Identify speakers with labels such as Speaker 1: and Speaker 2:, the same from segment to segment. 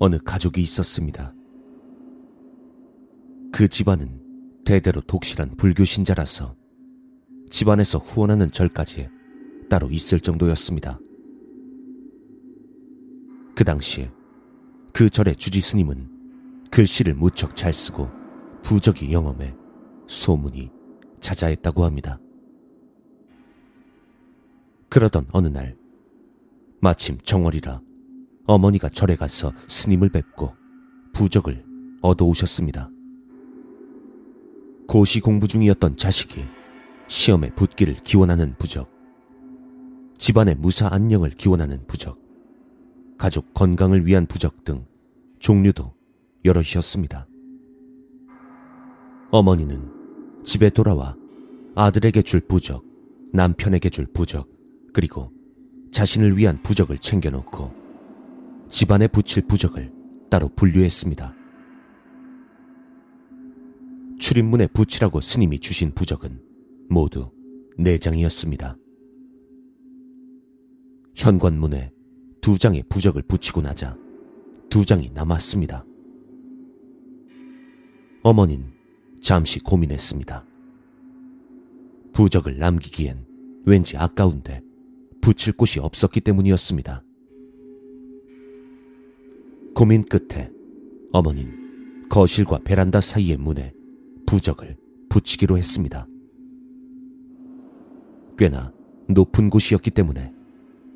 Speaker 1: 어느 가족이 있었습니다. 그 집안은 대대로 독실한 불교 신자라서 집안에서 후원하는 절까지 따로 있을 정도였습니다. 그 당시에 그 절의 주지 스님은 글씨를 무척 잘 쓰고 부적이 영험해 소문이 자자했다고 합니다. 그러던 어느 날 마침 정월이라 어머니가 절에 가서 스님을 뵙고 부적을 얻어오셨습니다. 고시 공부 중이었던 자식이 시험에 붙기를 기원하는 부적, 집안의 무사 안녕을 기원하는 부적, 가족 건강을 위한 부적 등 종류도 여럿이었습니다. 어머니는 집에 돌아와 아들에게 줄 부적, 남편에게 줄 부적, 그리고 자신을 위한 부적을 챙겨놓고 집안에 붙일 부적을 따로 분류했습니다. 출입문에 붙이라고 스님이 주신 부적은 모두 네 장이었습니다 현관문에 두 장의 부적을 붙이고 나자 두 장이 남았습니다. 어머닌 잠시 고민했습니다. 부적을 남기기엔 왠지 아까운데 붙일 곳이 없었기 때문이었습니다. 고민 끝에 어머닌 거실과 베란다 사이의 문에 부적을 붙이기로 했습니다. 꽤나 높은 곳이었기 때문에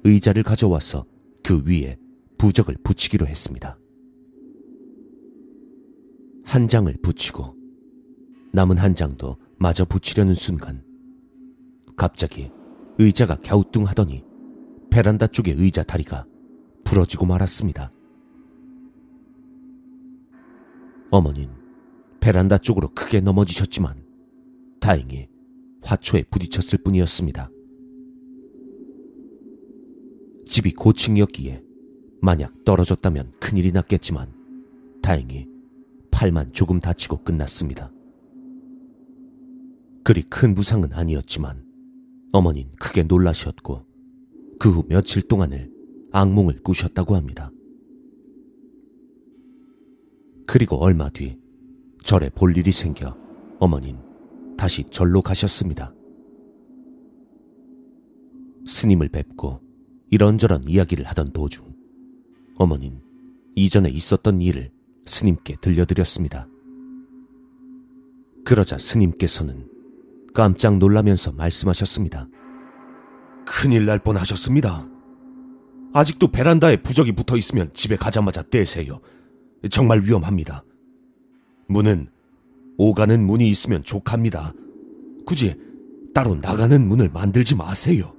Speaker 1: 의자를 가져와서 그 위에 부적을 붙이기로 했습니다. 한 장을 붙이고 남은 한 장도 마저 붙이려는 순간 갑자기 의자가 갸우뚱하더니 베란다 쪽의 의자 다리가 부러지고 말았습니다. 어머닌 베란다 쪽으로 크게 넘어지셨지만 다행히 화초에 부딪혔을 뿐이었습니다. 집이 고층이었기에 만약 떨어졌다면 큰일이 났겠지만 다행히 팔만 조금 다치고 끝났습니다. 그리 큰 부상은 아니었지만 어머닌 크게 놀라셨고 그 후 며칠 동안을 악몽을 꾸셨다고 합니다. 그리고 얼마 뒤 절에 볼 일이 생겨 어머닌 다시 절로 가셨습니다. 스님을 뵙고 이런저런 이야기를 하던 도중 어머닌 이전에 있었던 일을 스님께 들려드렸습니다. 그러자 스님께서는 깜짝 놀라면서 말씀하셨습니다. 큰일 날 뻔 하셨습니다. 아직도 베란다에 부적이 붙어 있으면 집에 가자마자 떼세요. 정말 위험합니다. 문은 오가는 문이 있으면 족합니다. 굳이 따로 나가는 문을 만들지 마세요.